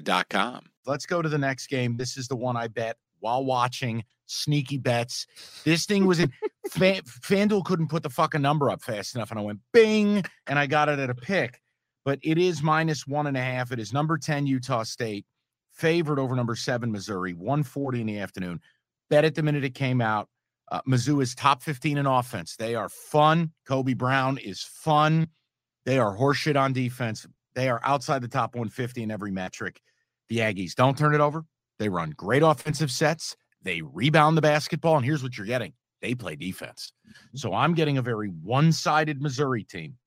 Serta.com. Let's go to the next game. This is the one I bet while watching sneaky bets. This thing was in Fan, FanDuel couldn't put the fucking number up fast enough, and I went bing, and I got it at a pick but it is minus one and a half. It is number 10, Utah State, favored over number seven, Missouri, 140 in the afternoon. Bet at the minute it came out. Uh, Mizzou is top 15 in offense. They are fun. Kobe Brown is fun. They are horseshit on defense. They are outside the top 150 in every metric. The Aggies don't turn it over. They run great offensive sets. They rebound the basketball. And here's what you're getting they play defense. So I'm getting a very one sided Missouri team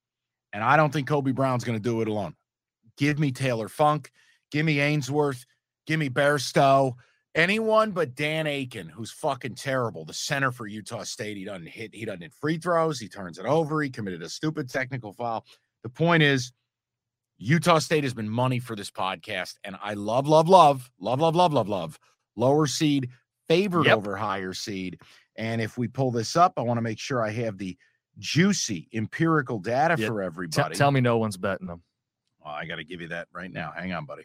and I don't think Kobe Brown's going to do it alone. Give me Taylor Funk. Give me Ainsworth. Give me Bairstow. Anyone but Dan Akin, who's fucking terrible, the center for Utah State. He doesn't hit, he doesn't hit free throws. He turns it over. He committed a stupid technical foul. The point is, Utah State has been money for this podcast. And I love, love, love, love, love, love, love, love. Lower seed favored yep. over higher seed. And if we pull this up, I want to make sure I have the juicy empirical data yeah, for everybody. T- tell me no one's betting them. Well, I got to give you that right now. Hang on, buddy.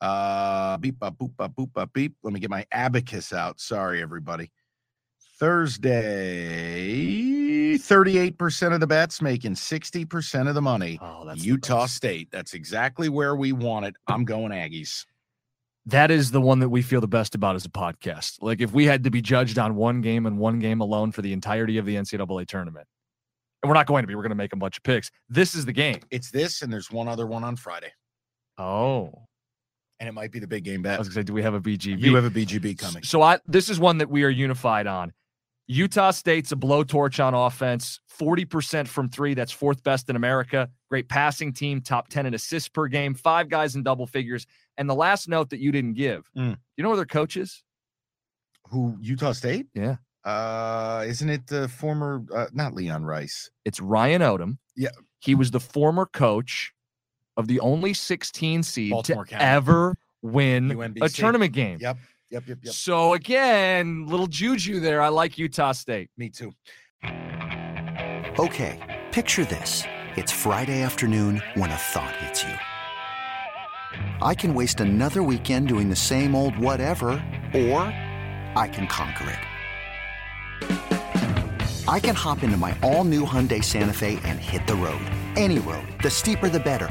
Uh, beep, bop, boop, bop, boop, bop, beep. Let me get my abacus out. Sorry, everybody. Thursday, 38% of the bets making 60% of the money. Oh, that's Utah State. That's exactly where we want it. I'm going Aggies that is the one that we feel the best about as a podcast. Like if we had to be judged on one game and one game alone for the entirety of the NCAA tournament, and we're not going to be, we're going to make a bunch of picks. This is the game. It's this, and there's one other one on Friday. Oh, and it might be the big game bet. I was going to say, do we have a BGB? You have a BGB coming. So I, this is one that we are unified on. Utah State's a blowtorch on offense, 40% from three. That's fourth best in America. Great passing team, top 10 in assists per game, five guys in double figures. And the last note that you didn't give, mm. you know where their coach is? Who, Utah State? Yeah. Uh, isn't it the former, uh, not Leon Rice? It's Ryan Odom. Yeah. He was the former coach of the only 16 seed Baltimore to County. ever win UMBC. a tournament game. Yep. Yep, yep, yep. So again, little juju there. I like Utah State. Me too. Okay, picture this. It's Friday afternoon when a thought hits you. I can waste another weekend doing the same old whatever, or I can conquer it. I can hop into my all-new Hyundai Santa Fe and hit the road. Any road. The steeper the better